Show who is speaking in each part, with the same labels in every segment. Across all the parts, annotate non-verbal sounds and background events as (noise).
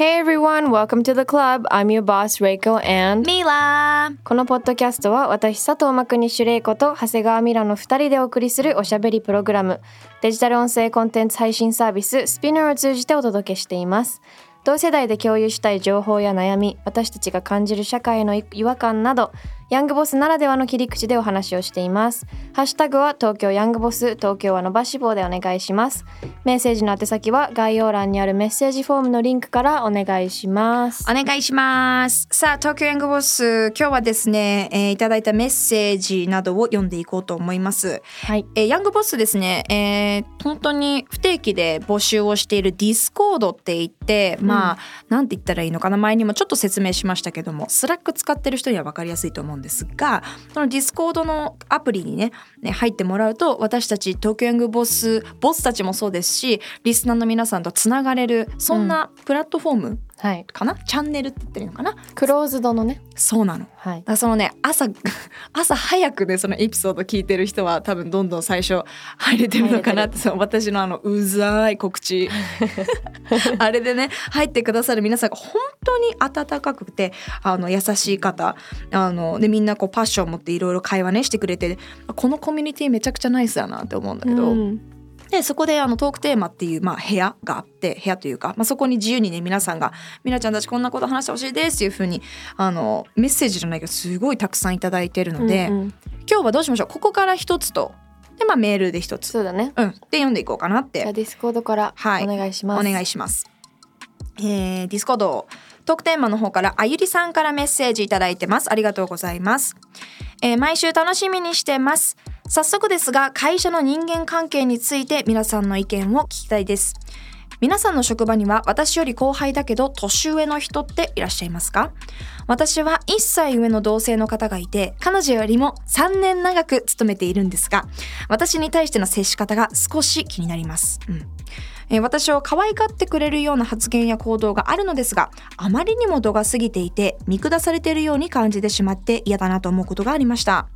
Speaker 1: Hey everyone, welcome to the club. I'm your boss, Reiko and
Speaker 2: ミラー
Speaker 1: このポッドキャストは私佐藤真国主玲子と長谷川ミラの2人でお送りするおしゃべりプログラムデジタル音声コンテンツ配信サービス Spinner を通じてお届けしています。同世代で共有したい情報や悩み私たちが感じる社会の違和感などヤングボスならではの切り口でお話をしています。ハッシュタグは東京ヤングボス東京は伸ばし棒でお願いします。メッセージの宛先は概要欄にあるメッセージフォームのリンクからお願いします。
Speaker 3: お願いします。さあ、東京 Young Boss、今日はですね、えーいただいたメッセージなどを読んでいこうと思います。
Speaker 1: はい。
Speaker 3: えー Young Boss ですね、えー本当に不定期で募集をしている Discord って言って、まあ、なんて言ったらいいのかな、前にもちょっと説明しましたけども、 Slack 使ってる人には分かりやすいと思うんですが、その Discord のアプリにね、ね入ってもらうと、私たち東京ヤングボス、ボスたちもそうですし、リスナーの皆さんとつながれる、そんなプラットフォーム、
Speaker 1: はい。
Speaker 3: かな？チャンネルって言ってるのかな？
Speaker 1: クローズドのね。
Speaker 3: そうなの。だ
Speaker 1: はい。
Speaker 3: からそのね朝 (laughs) 朝早くねそのエピソード聞いてる人は多分どんどん最初入れてるのかなってその私のあのうざい告知。(laughs) あれでね入ってくださる皆さんが本当に温かくてあの優しい方。あのでみんなこうパッション持っていろいろ会話ねしてくれてこのコミュニティめちゃくちゃナイスだなって思うんだけど。
Speaker 1: うん
Speaker 3: でそこであのトークテーマっていう、まあ、部屋があって部屋というか、まあ、そこに自由にね皆さんが「みなちゃんたちこんなこと話してほしいです」っていうふうにあのメッセージじゃないけどすごいたくさんいただいてるので、
Speaker 1: うんうん。
Speaker 3: 今日はどうしましょう？ここから一つとで、まあ、メールで一つ、
Speaker 1: そうだね。
Speaker 3: うん、で読んでいこうかなって。
Speaker 1: じゃあ Discord から
Speaker 3: はい。
Speaker 1: お願いします、
Speaker 3: お願いします。えー、 Discord トークテーマの方からあゆりさんからメッセージいただいてます。ありがとうございます、えー毎週楽しみにしてます早速ですが会社の人間関係について皆さんの意見を聞きたいです。皆さんの職場には私より後輩だけど年上の人っていらっしゃいますか？私は1歳上の同性の方がいて彼女よりも3年長く勤めているんですが私に対しての接し方が少し気になります、うん。え私を可愛がってくれるような発言や行動があるのですがあまりにも度が過ぎていて見下されているように感じてしまって嫌だなと思うことがありました。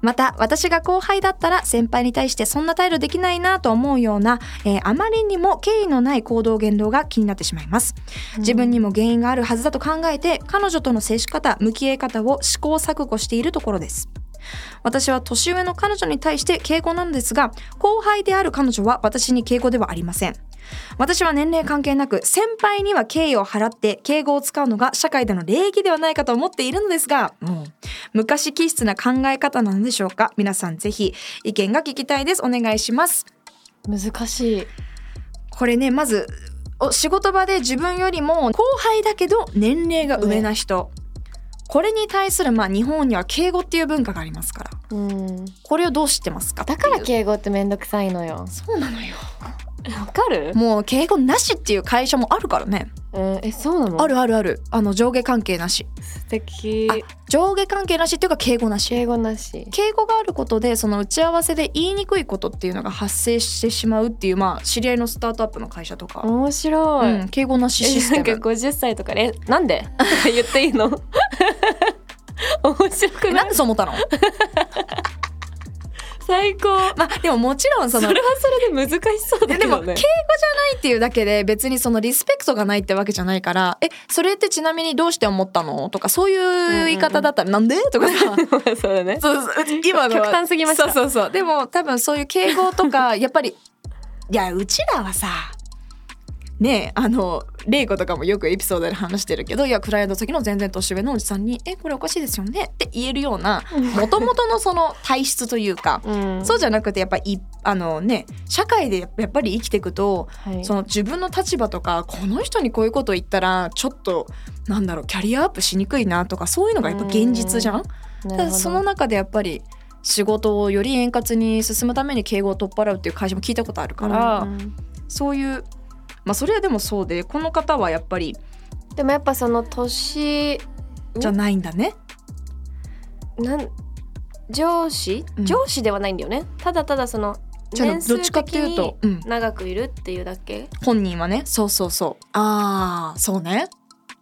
Speaker 3: また私が後輩だったら先輩に対してそんな態度できないなと思うような、えーあまりにも敬意のない行動言動が気になってしまいます。自分にも原因があるはずだと考えて彼女との接し方向き合い方を試行錯誤しているところです。私は年上の彼女に対して敬語なのですが後輩である彼女は私に敬語ではありません私は年齢関係なく先輩には敬意を払って敬語を使うのが社会での礼儀ではないかと思っているのですが、うん昔気質な考え方なのでしょうか？皆さんぜひ意見が聞きたいです。お願いします。
Speaker 1: 難しい。
Speaker 3: これねまずお仕事場で自分よりも後輩だけど年齢が上な人、これに対するまあ日本には敬語っていう文化がありますから。
Speaker 1: うん。
Speaker 3: これをどう知ってますか
Speaker 1: だから敬語ってめんどくさいのよ。
Speaker 3: そうなのよ
Speaker 1: わかる？
Speaker 3: もう敬語なしっていう会社もあるからね。
Speaker 1: うんえそうなの？
Speaker 3: あるあるある。あの上下関係なし。
Speaker 1: 素敵。
Speaker 3: あ上下関係なしっていうか敬語なし。
Speaker 1: 敬語なし。
Speaker 3: 敬語があることでその打ち合わせで言いにくいことっていうのが発生してしまうっていうまあ知り合いのスタートアップの会社とか、
Speaker 1: 面白い、
Speaker 3: うん、敬語なしシス
Speaker 1: えなんか
Speaker 3: テム (laughs)
Speaker 1: 50歳とか。でえなんで？(laughs) 言っていいの？(laughs) 面白くな
Speaker 3: えないんでそう思ったの？
Speaker 1: 最高。
Speaker 3: まあでももちろんその
Speaker 1: それはそれで難しそうだけどね。
Speaker 3: でも敬語じゃないっていうだけで別にそのリスペクトがないってわけじゃないから「えそれってちなみにどうして思ったの?」とかそういう言い方だったら「なんで?」とかさ。(laughs)
Speaker 1: そうだね。
Speaker 3: そうそう今のは
Speaker 1: 極端すぎました。
Speaker 3: そうそうそう。でも多分そういう敬語とかやっぱりいやうちらはさねえあの玲子とかもよくエピソードで話してるけどいやクライアントの時の全然年上のおじさんに「えこれおかしいですよね」って言えるようなもともとのその体質というか、
Speaker 1: うん。
Speaker 3: そうじゃなくてやっぱりいあのね社会でやっぱり生きていくと
Speaker 1: はい。
Speaker 3: その自分の立場とかこの人にこういうこと言ったらちょっとなんだろうキャリアアップしにくいなとかそういうのがやっぱ現実じゃん？
Speaker 1: な
Speaker 3: ただ
Speaker 1: るほど。
Speaker 3: その中でやっぱり仕事をより円滑に進むために敬語を取っ払うっていう会社も聞いたことあるから、
Speaker 1: うんうん。
Speaker 3: そういうまあそれはでもそうでこの方はやっぱり
Speaker 1: でもやっぱその年
Speaker 3: じゃないんだね。
Speaker 1: なん上司、
Speaker 3: うん。
Speaker 1: 上司ではないんだよね。ただただその年数的に、
Speaker 3: うん、
Speaker 1: 長くいるっていうだけ？
Speaker 3: 本人はね。そうそうそう。ああそうね。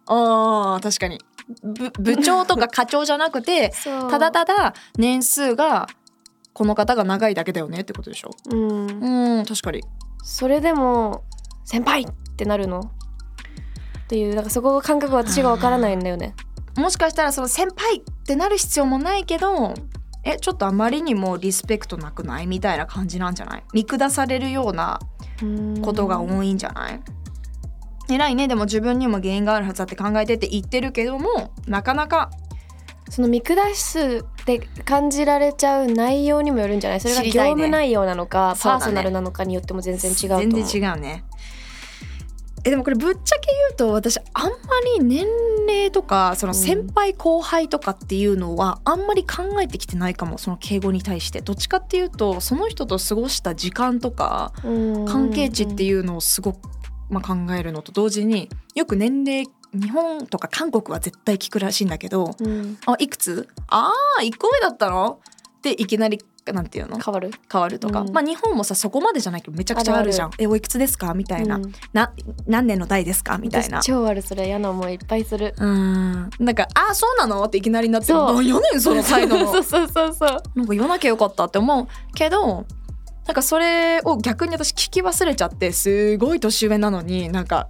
Speaker 3: あー確かに。部部長とか課長じゃなくて (laughs) ただただ年数がこの方が長いだけだよねってことでしょ？
Speaker 1: うん。
Speaker 3: うん確かに。
Speaker 1: それでも先輩ってなるの？っていうなんかそこの感覚私がわからないんだよね。
Speaker 3: もしかしたらその先輩ってなる必要もないけどえちょっとあまりにもリスペクトなくないみたいな感じなんじゃない？見下されるようなことが多いんじゃない？偉いね。でも自分にも原因があるはずだって考えてって言ってるけどもなかなか
Speaker 1: その見下すって感じられちゃう内容にもよるんじゃないそれが業務内容なのか、
Speaker 3: ね
Speaker 1: パーソナルなのかによっても全然違うと思う
Speaker 3: 全然違うねえでもこれぶっちゃけ言うと私あんまり年齢とかその先輩後輩とかっていうのはあんまり考えてきてないかも。その敬語に対してどっちかっていうとその人と過ごした時間とか関係値って
Speaker 1: う
Speaker 3: いうのをすごく、まあ、考えるのと同時によく年齢日本とか韓国は絶対聞くらしいんだけど
Speaker 1: ん、うん、「
Speaker 3: あいくつああ1個目だったの?」っていきなりなんていうの？
Speaker 1: 変わる？
Speaker 3: 変わるとか、
Speaker 1: うん。
Speaker 3: まあ日本もさそこまでじゃないけどめちゃくちゃあるじゃん。えおいくつですか？みたいな、
Speaker 1: うん。
Speaker 3: な何年の代ですか？みたいな。
Speaker 1: 私超あるそれ。嫌な思いいっぱいする。
Speaker 3: うん。なんか「あそうなの?」っていきなりなって
Speaker 1: そう。
Speaker 3: 何やねんその態度の。(laughs)
Speaker 1: そうそうそうそう。
Speaker 3: なんか言わなきゃよかったって思うけどなんかそれを逆に私聞き忘れちゃってすごい年上なのになんか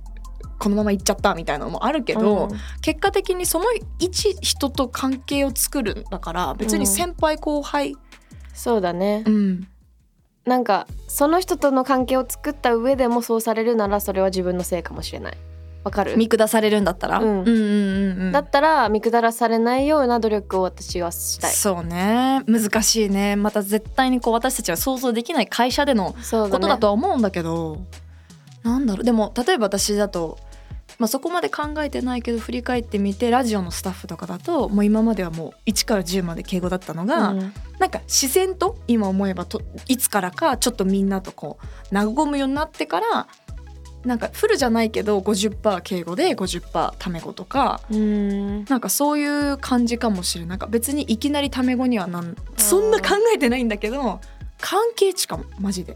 Speaker 3: このまま行っちゃったみたいなのもあるけど、
Speaker 1: うん。
Speaker 3: 結果的にその一人と関係を作るんだから別に先輩後輩、
Speaker 1: そうだね。
Speaker 3: うん、
Speaker 1: なんかその人との関係を作った上でもそうされるならそれは自分のせいかもしれない。わかる？
Speaker 3: 見下されるんだったら、
Speaker 1: うん。
Speaker 3: うんうんうんうん。
Speaker 1: だったら見下らされないような努力を私はしたい。
Speaker 3: そうね。難しいね。また絶対にこう私たちは想像できない会社でのことだとは思うんだけど。なんだろう。でも例えば私だと、まあ、そこまで考えてないけど振り返ってみてラジオのスタッフとかだともう今まではもう1から10まで敬語だったのが、
Speaker 1: うん。
Speaker 3: なんか自然と今思えばといつからかちょっとみんなとこう和むようになってからなんかフルじゃないけど50%敬語で50%タメ語とか
Speaker 1: うん。
Speaker 3: なんかそういう感じかもしれない。なんか別にいきなりタメ語にはなん。そんな考えてないんだけど関係値かもマジで。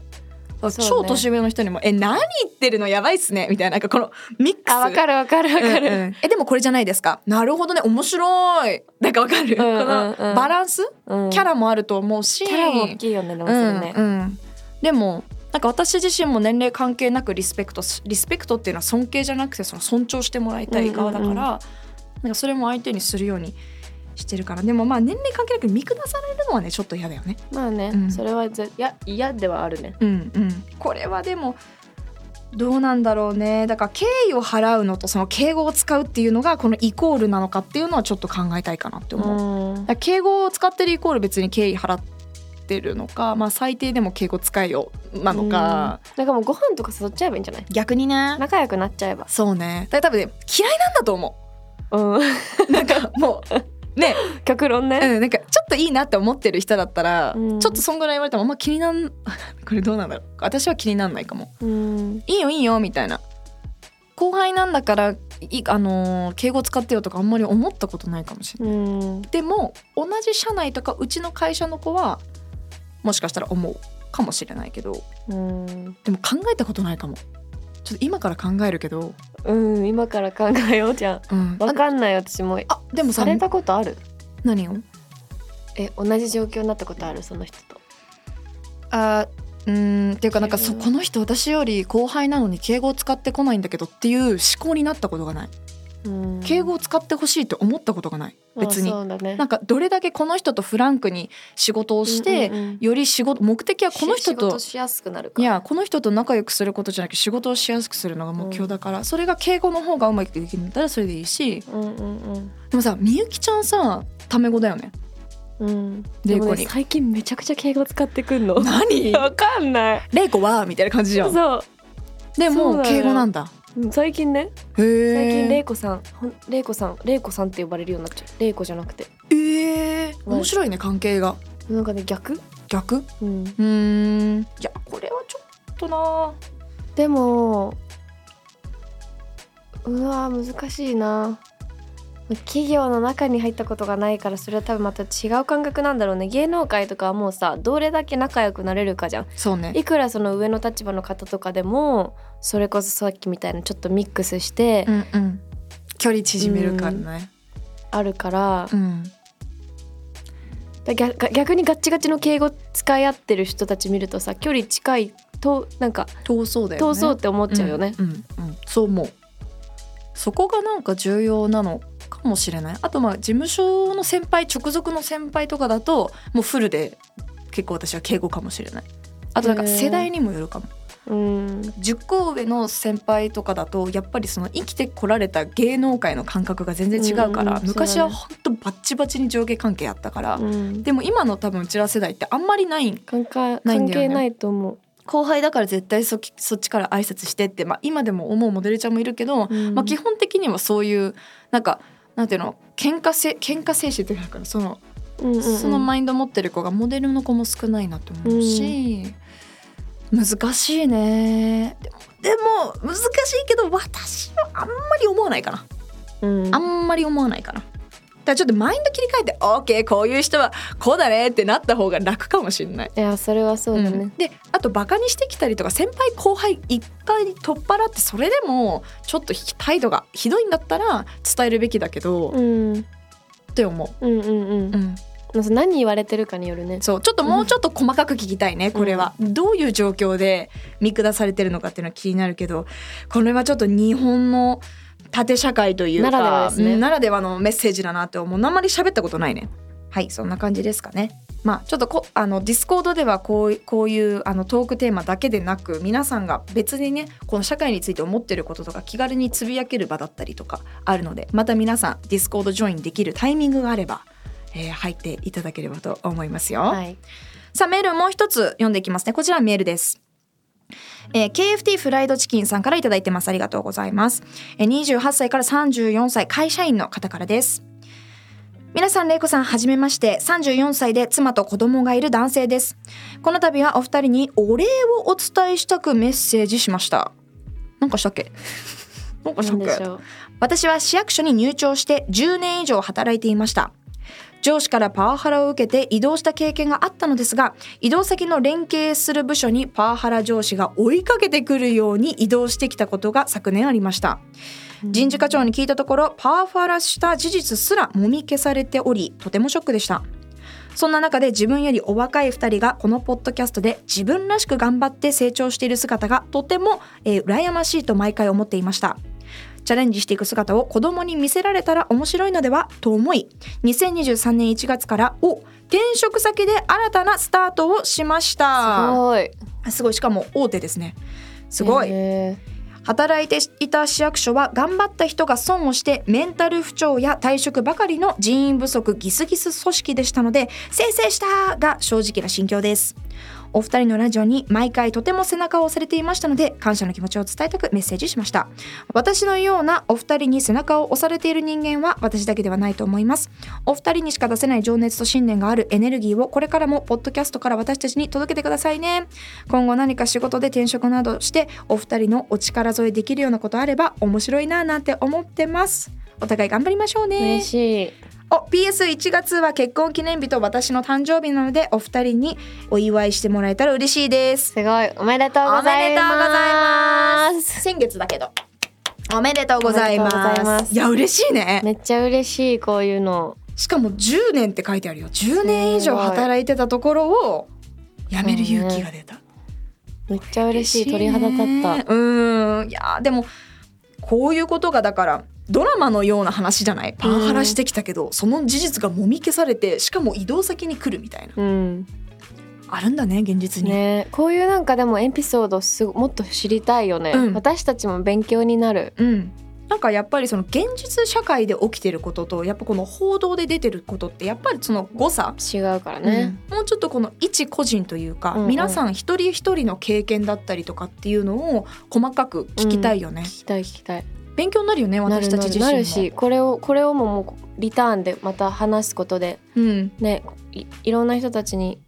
Speaker 3: 超年上の人にも「え何言ってるのやばいっすね」みたいななんかこのミックス。
Speaker 1: あわかるわかるわかる、
Speaker 3: うんうん。えでもこれじゃないですか。なるほどね。面白い。なんかわかる、
Speaker 1: うんうんうん。
Speaker 3: このバランス？
Speaker 1: うん。
Speaker 3: キャラもあると思うし。
Speaker 1: キャラも大きいよねでもそれね、
Speaker 3: うんうん、でもなんか私自身も年齢関係なくリスペクトしリスペクトっていうのは尊敬じゃなくてその尊重してもらいたい側だから、
Speaker 1: うんうんうん。
Speaker 3: なんかそれも相手にするようにしてるから。でもまあ年齢関係なく見下されるのはねちょっと嫌だよね。
Speaker 1: まあね、
Speaker 3: うん。
Speaker 1: それはぜいや嫌ではあるね。
Speaker 3: うんうん、これはでもどうなんだろうね。だから敬意を払うのとその敬語を使うっていうのがこのイコールなのかっていうのはちょっと考えたいかなって思う。敬語を使ってるイコール別に敬意払ってるのか、まあ、最低でも敬語使えよなのか、
Speaker 1: なんかもうご飯とか誘っちゃえばいいんじゃない？
Speaker 3: 逆にね。
Speaker 1: 仲良くなっちゃえば。
Speaker 3: そうね。だから多分ね嫌いなんだと思
Speaker 1: う。ん。
Speaker 3: うなんかもうね、
Speaker 1: 極論ね、
Speaker 3: うん、なんかちょっといいなって思ってる人だったら、
Speaker 1: うん。
Speaker 3: ちょっとそんぐらい言われてもあんま気になん (laughs) これどうなんだろう。私は気になんないかも。
Speaker 1: うん。
Speaker 3: いいよいいよみたいな。後輩なんだからいあのー敬語使ってよとかあんまり思ったことないかもしれない。
Speaker 1: うん。
Speaker 3: でも同じ社内とかうちの会社の子はもしかしたら思うかもしれないけど。
Speaker 1: うん、
Speaker 3: でも考えたことないかも。ちょっと今から考えるけど、
Speaker 1: うん、今から考えようじゃん。
Speaker 3: うん、
Speaker 1: わかんない私も。
Speaker 3: あでもさ
Speaker 1: されたことある？
Speaker 3: 何を？
Speaker 1: え同じ状況になったことある？その人と。
Speaker 3: あうーんっていうかなんかそこの人私より後輩なのに敬語を使ってこないんだけどっていう思考になったことがない。
Speaker 1: うん
Speaker 3: 敬語を使ってほしいと思ったことがない。別に。
Speaker 1: ね。
Speaker 3: なんかどれだけこの人とフランクに仕事をして、
Speaker 1: うんうんうん。
Speaker 3: より仕事目的はこの人
Speaker 1: 仕
Speaker 3: と
Speaker 1: 事しやすくなるか
Speaker 3: いやこの人と仲良くすることじゃなくて仕事をしやすくするのが目標だから、それが敬語の方がうまくできるんだったらそれでいいし。
Speaker 1: うんうん
Speaker 3: でもさみゆきちゃんさタメ語だよね。
Speaker 1: うん。うんでもね最近めちゃくちゃ敬語使ってくんの。
Speaker 3: 何？
Speaker 1: わかんない。
Speaker 3: レイコはみたいな感じじゃん。
Speaker 1: そう。
Speaker 3: でも敬語なんだ。
Speaker 1: うん最近ね。
Speaker 3: へ
Speaker 1: 最近レ
Speaker 3: え
Speaker 1: イコさん。ほんレイコさん。レイコさんって呼ばれるようになっちゃう。レイコじゃなくて。
Speaker 3: えー、面白いね関係が。
Speaker 1: なんかね逆？
Speaker 3: 逆？う
Speaker 1: うん
Speaker 3: ーん。いやこれはちょっとな。
Speaker 1: でもうわー難しいな企業の中に入ったことがないからそれは多分また違う感覚なんだろうね。芸能界とかはもうさどれだけ仲良くなれるかじゃん。
Speaker 3: そうね。
Speaker 1: いくらその上の立場の方とかでもそれこそさっきみたいなちょっとミックスして
Speaker 3: うんうん。距離縮めるからね。
Speaker 1: あるから、
Speaker 3: うん。
Speaker 1: だ逆逆にガッチガチの敬語使い合ってる人たち見るとさ距離近いとなんか
Speaker 3: 遠そうだよね。
Speaker 1: 遠そうって思っちゃうよね。
Speaker 3: うんうんうん。そう思う。そこがなんか重要なのかもしれない。あとまあ事務所の先輩直属の先輩とかだともうフルで結構私は敬語かもしれない。あとなんか世代にもよるかも。
Speaker 1: うん。
Speaker 3: 10個上の先輩とかだとやっぱりその生きてこられた芸能界の感覚が全然違うから、
Speaker 1: うんうん
Speaker 3: 昔はほんとバッチバチに上下関係あったから、
Speaker 1: うん、
Speaker 3: でも今の多分うちら世代ってあんまりないん
Speaker 1: 関係
Speaker 3: ないんだよね。
Speaker 1: 関係ないと思う。
Speaker 3: 後輩だから絶対そそっちから挨拶してって、まあ、今でも思うモデルちゃんもいるけど、
Speaker 1: うん。
Speaker 3: まあ、基本的にはそういうなんかなんていうの？喧嘩せ喧嘩精神っていうかその
Speaker 1: うんうんうん。
Speaker 3: そのマインド持ってる子がモデルの子も少ないなと思うし、難しいね。でもでも難しいけど私はあんまり思わないかな、
Speaker 1: うん。
Speaker 3: あんまり思わないかなだちょっとマインド切り替えて OK こういう人はこうだねってなった方が楽かもしれない。
Speaker 1: いやそれはそうだね。
Speaker 3: うん。であとバカにしてきたりとか先輩後輩一回取っ払ってそれでもちょっと態度がひどいんだったら伝えるべきだけど、っ
Speaker 1: うん。
Speaker 3: て思
Speaker 1: う。んうんうん。
Speaker 3: う、うん、
Speaker 1: まず何言われてるかによるね。
Speaker 3: そうちょっともうちょっと細かく聞きたいねこれは、どういう状況で見下されてるのかっていうのは気になるけどこれはちょっと日本の縦社会というか
Speaker 1: ならではですね。
Speaker 3: うんならではのメッセージだなって思う。あんまり喋ったことないね。はいそんな感じですかね。まあちょっとこあの Discord ではこうこういうあのトークテーマだけでなく皆さんが別にねこの社会について思ってることとか気軽につぶやける場だったりとかあるのでまた皆さん Discord join できるタイミングがあれば、えー入っていただければと思いますよ。
Speaker 1: はい。
Speaker 3: さあメールもう一つ読んでいきますね。こちらはメールですえー KFT フライドチキンさんからいただいてますありがとうございます、えー28歳から34歳会社員の方からです皆さん、れいこさん、はじめまして。34歳で妻と子供がいる男性です。この度はお二人にお礼をお伝えしたくメッセージしました。なんかしたっけ？なんかしたっけ。私は市役所に入庁して10年以上働いていました上司からパワハラを受けて移動した経験があったのですが移動先の連携する部署にパワハラ上司が追いかけてくるように移動してきたことが昨年ありました。人事課長に聞いたところパワハラした事実すらもみ消されておりとてもショックでした。そんな中で自分よりお若い2人がこのポッドキャストで自分らしく頑張って成長している姿がとても、えー羨ましいと毎回思っていましたチャレンジしていく姿を子供に見せられたら面白いのではと思い2023年1月からお転職先で新たなスタートをしまし
Speaker 1: す
Speaker 3: た
Speaker 1: ごい。
Speaker 3: すごい。しかも大手ですね。すごい。
Speaker 1: へ
Speaker 3: 働いていた市役所は頑張った人が損をしてメンタル不調や退職ばかりの人員不足ギスギス組織でしたので先生したが正直な心境ですお二人のラジオに毎回とても背中を押されていましたので感謝の気持ちを伝えたくメッセージしました。私のようなお二人に背中を押されている人間は私だけではないと思います。お二人にしか出せない情熱と信念があるエネルギーをこれからもポッドキャストから私たちに届けてくださいね。今後何か仕事で転職などしてお二人のお力添えできるようなことあれば面白いななんて思ってます。お互い頑張りましょうね。
Speaker 1: 嬉しい。
Speaker 3: お PS1 月は結婚記念日と私の誕生日なのでお二人にお祝いしてもらえたら嬉しいです。
Speaker 1: すごい。おめでとうござい
Speaker 3: おめでとうござい
Speaker 1: ま。
Speaker 3: ます。す先月だけど。おめでとうございます。
Speaker 1: い
Speaker 3: や嬉しいね。
Speaker 1: めっちゃ嬉しいこういうの。
Speaker 3: しかも10年って書いてあるよ。10年以上働いてたところを辞める勇気が出た、
Speaker 1: めっちゃ嬉しい。鳥肌立った。
Speaker 3: た。うん。いやでもこういうことがだからドラマのような話じゃない？パワハラしてきたけど、その事実がもみ消されてしかも移動先に来るみたいな。
Speaker 1: うん。
Speaker 3: あるんだね現実に、
Speaker 1: ね。こういうなんかでもエピソードすごもっと知りたいよね、
Speaker 3: うん。
Speaker 1: 私たちも勉強になる。
Speaker 3: うん。なんかやっぱりその現実社会で起きてることとやっぱこの報道で出てることってやっぱりその誤差。
Speaker 1: 違うからね。
Speaker 3: うん。もうちょっとこの一個人というか、
Speaker 1: うんうん。
Speaker 3: 皆さん一人一人の経験だったりとかっていうのを細かく聞きたいよね、
Speaker 1: 聞きたい聞きたい。
Speaker 3: 勉強になるよね私たち自身も。
Speaker 1: なるしこれをこれをももうリターンでまた話すことで
Speaker 3: うん。
Speaker 1: ねいいろんな人たちに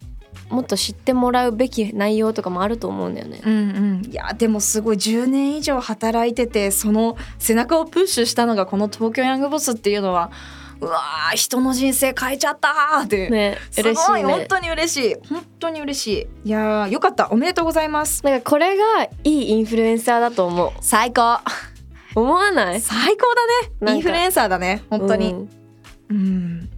Speaker 1: もっと知ってもらうべき内容とかもあると思うんだよね。
Speaker 3: うんうん、いやでもすごい10年以上働いててその背中をプッシュしたのがこの東京ヤングボスっていうのはうわー人の人生変えちゃったーって、
Speaker 1: ね
Speaker 3: すごい
Speaker 1: ね。
Speaker 3: 本当に嬉しい。本当に嬉しい。いやーよかった。おめでとうございます。
Speaker 1: なんかこれがいいインフルエンサーだと思う。
Speaker 3: 最高
Speaker 1: 思わない？
Speaker 3: 最高だね。インフルエンサーだね。本当に、
Speaker 1: うん。
Speaker 3: うん。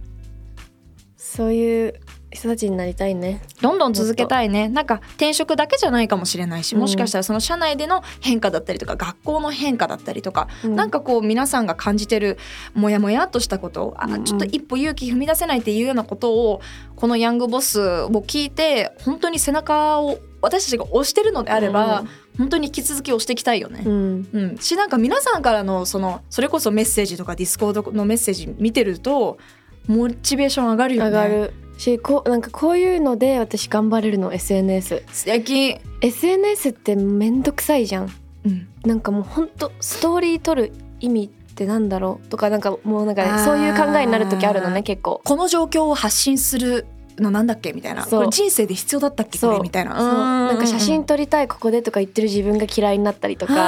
Speaker 1: そういう人たちになりたいね。
Speaker 3: どんどん続けたいね。なんか転職だけじゃないかもしれないしもしかしたらその社内での変化だったりとか学校の変化だったりとか、
Speaker 1: うん。
Speaker 3: なんかこう皆さんが感じてるモヤモヤっとしたことあ
Speaker 1: うん。うん
Speaker 3: ちょっと一歩勇気踏み出せないっていうようなことをこのヤングボスを聞いて本当に背中を私たちが押してるのであれば、本当に引き続き押していきたいよね。
Speaker 1: うん。
Speaker 3: うん、しなんか皆さんからのそのそれこそメッセージとかディスコードのメッセージ見てるとモチベーション上がるよね。
Speaker 1: 上がるしこうなんかこういうので私頑張れるの SNS。
Speaker 3: 素敵、
Speaker 1: SNS ってめんどくさいじゃん。
Speaker 3: うん、
Speaker 1: なんかもうほんとストーリー撮る意味ってなんだろうとかなんかもうなんかそういう考えになる時あるのね結構。
Speaker 3: この状況を発信するのなんだっけみたいな。
Speaker 1: そう。
Speaker 3: これ人生で必要だったっけ？これみたいな。
Speaker 1: なんか写真
Speaker 3: と
Speaker 1: 撮りたいここでとか言ってる自分が嫌いになったりとか。
Speaker 3: か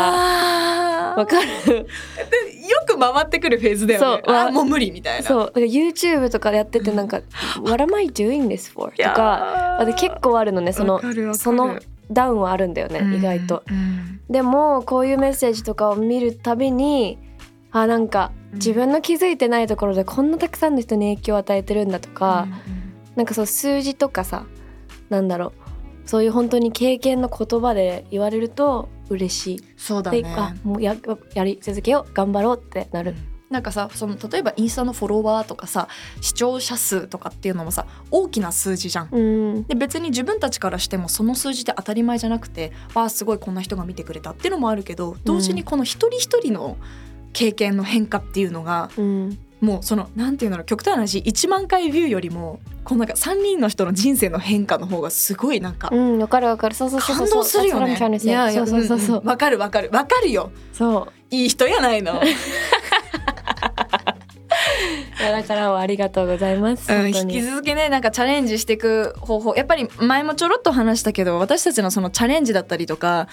Speaker 1: わかる？
Speaker 3: よく回ってくるフェーズだよね。
Speaker 1: そう。わ
Speaker 3: あーもう無理みたいな。
Speaker 1: そう。だから YouTube とかでやっててなんか「What am I doing this for?」とか。結構あるのね。そのそのダウンはあるんだよね意外と。
Speaker 3: うん。
Speaker 1: でもこういうメッセージとかを見るたびにあなんか自分の気づいてないところでこんなたくさんの人に影響を与えてるんだとか、なんかそう数字とかさなんだろうそういう本当に経験の言葉で言われると嬉しい。で、
Speaker 3: そうだね
Speaker 1: あもうややり続けよう頑張ろうってなる。
Speaker 3: なんかさその例えばインスタのフォロワーとかさ視聴者数とかっていうのもさ大きな数字じゃん。
Speaker 1: うん
Speaker 3: で別に自分たちからしてもその数字って当たり前じゃなくてわあすごいこんな人が見てくれたっていうのもあるけど同時にこの一人一人の経験の変化っていうのが
Speaker 1: うん
Speaker 3: もうそのなんていうんだろう極端な話1万回ビューよりもこのなんか3人の人の人生の変化の方がすごいなんか
Speaker 1: うんわかるわかる。そうそうそう
Speaker 3: 感動するよね。いやいや
Speaker 1: そうそうそうそう。
Speaker 3: うんかるわかる。わかるよ。
Speaker 1: そう。
Speaker 3: いい人やないの。(laughs)
Speaker 1: いやだからありがとうございます。
Speaker 3: うん、引き続きねなんかチャレンジしていく方法。やっぱり前もちょろっと話したけど私たちのそのチャレンジだったりとか、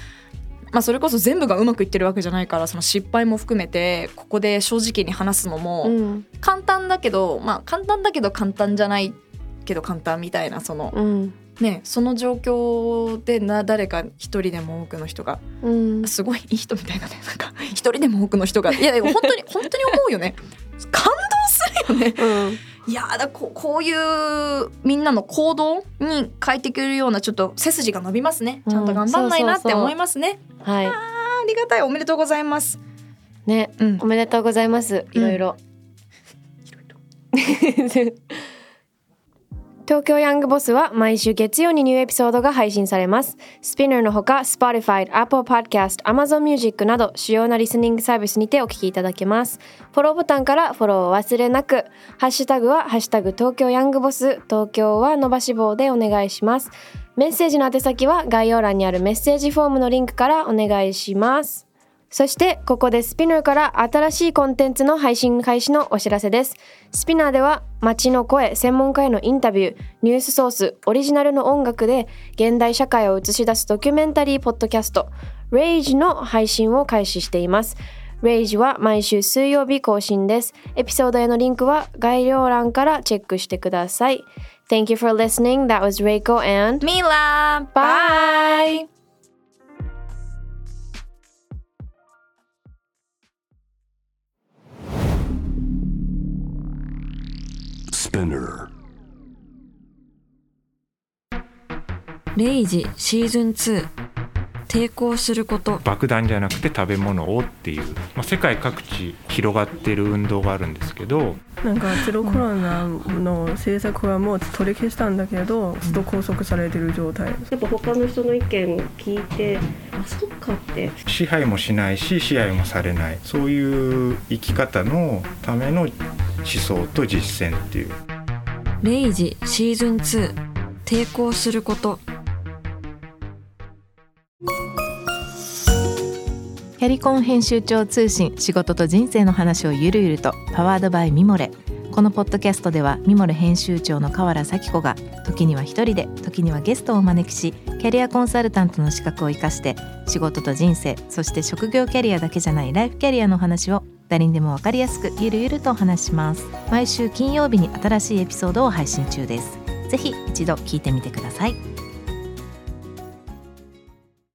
Speaker 3: まあ、それこそ全部がうまくいってるわけじゃないからその失敗も含めてここで正直に話すのも
Speaker 1: うん。
Speaker 3: 簡単だけど、まあ簡単だけど簡単じゃないけど簡単みたいなその
Speaker 1: うん。
Speaker 3: ねその状況でな誰か一人でも多くの人が
Speaker 1: うん。
Speaker 3: すごいいい人みたいなね。(laughs) なんか一人でも多くの人が。いや本当に本当に思うよね。感動するよね。
Speaker 1: うん
Speaker 3: いやーだここういうみんなの行動に変えてくれるようなちょっと背筋が伸びますね。ちゃんと頑張んないなって思いますね、
Speaker 1: はい。
Speaker 3: あーありがたい。おめでとうございます。
Speaker 1: ね
Speaker 3: うん。
Speaker 1: おめでとうございます。いろいろ。(laughs) 東京ヤングボスは毎週月曜にニューエピソードが配信されます。スピナーのほか Spotify、Apple Podcast、Amazon Music など主要なリスニングサービスにてお聞きいただけます。フォローボタンからフォローを忘れなく。ハッシュタグはハッシュタグ東京ヤングボス、東京は伸ばし棒でお願いします。メッセージの宛先は概要欄にあるメッセージフォームのリンクからお願いします。そしてここでスピナーから新しいコンテンツの配信開始のお知らせです。スピナーでは街の声、専門家へのインタビュー、ニュースソース、オリジナルの音楽で現代社会を映し出すドキュメンタリーポッドキャスト Rage の配信を開始しています。Rage は毎週水曜日更新です。エピソードへのリンクは概要欄からチェックしてください。Thank you for listening. That was Reiko and
Speaker 3: ミラー
Speaker 1: Bye!
Speaker 4: Spinner.
Speaker 5: レイジシーズン2抵抗すること。
Speaker 6: 爆弾じゃなくて食べ物をっていう、まあ、世界各地広がってる運動があるんですけど。
Speaker 7: なんかゼロコロナの政策はもう取り消したんだけどずっと拘束されてる状態。
Speaker 8: やっぱ他の人の意見聞いてあそっかって。
Speaker 6: 支配もしないし支配もされない。そういう生き方のための思想と実践っていう。
Speaker 5: レイジシーズン2抵抗すること。
Speaker 9: キャリコン編集長通信仕事と人生の話をゆるゆると。パワードバイミモレ。このポッドキャストではミモル編集長の河原咲子が時には一人で時にはゲストをお招きしキャリアコンサルタントの資格を生かして仕事と人生そして職業キャリアだけじゃないライフキャリアの話を誰にでも分かりやすくゆるゆるとお話します。毎週金曜日に新しいエピソードを配信中です。ぜひ一度聞いてみてください。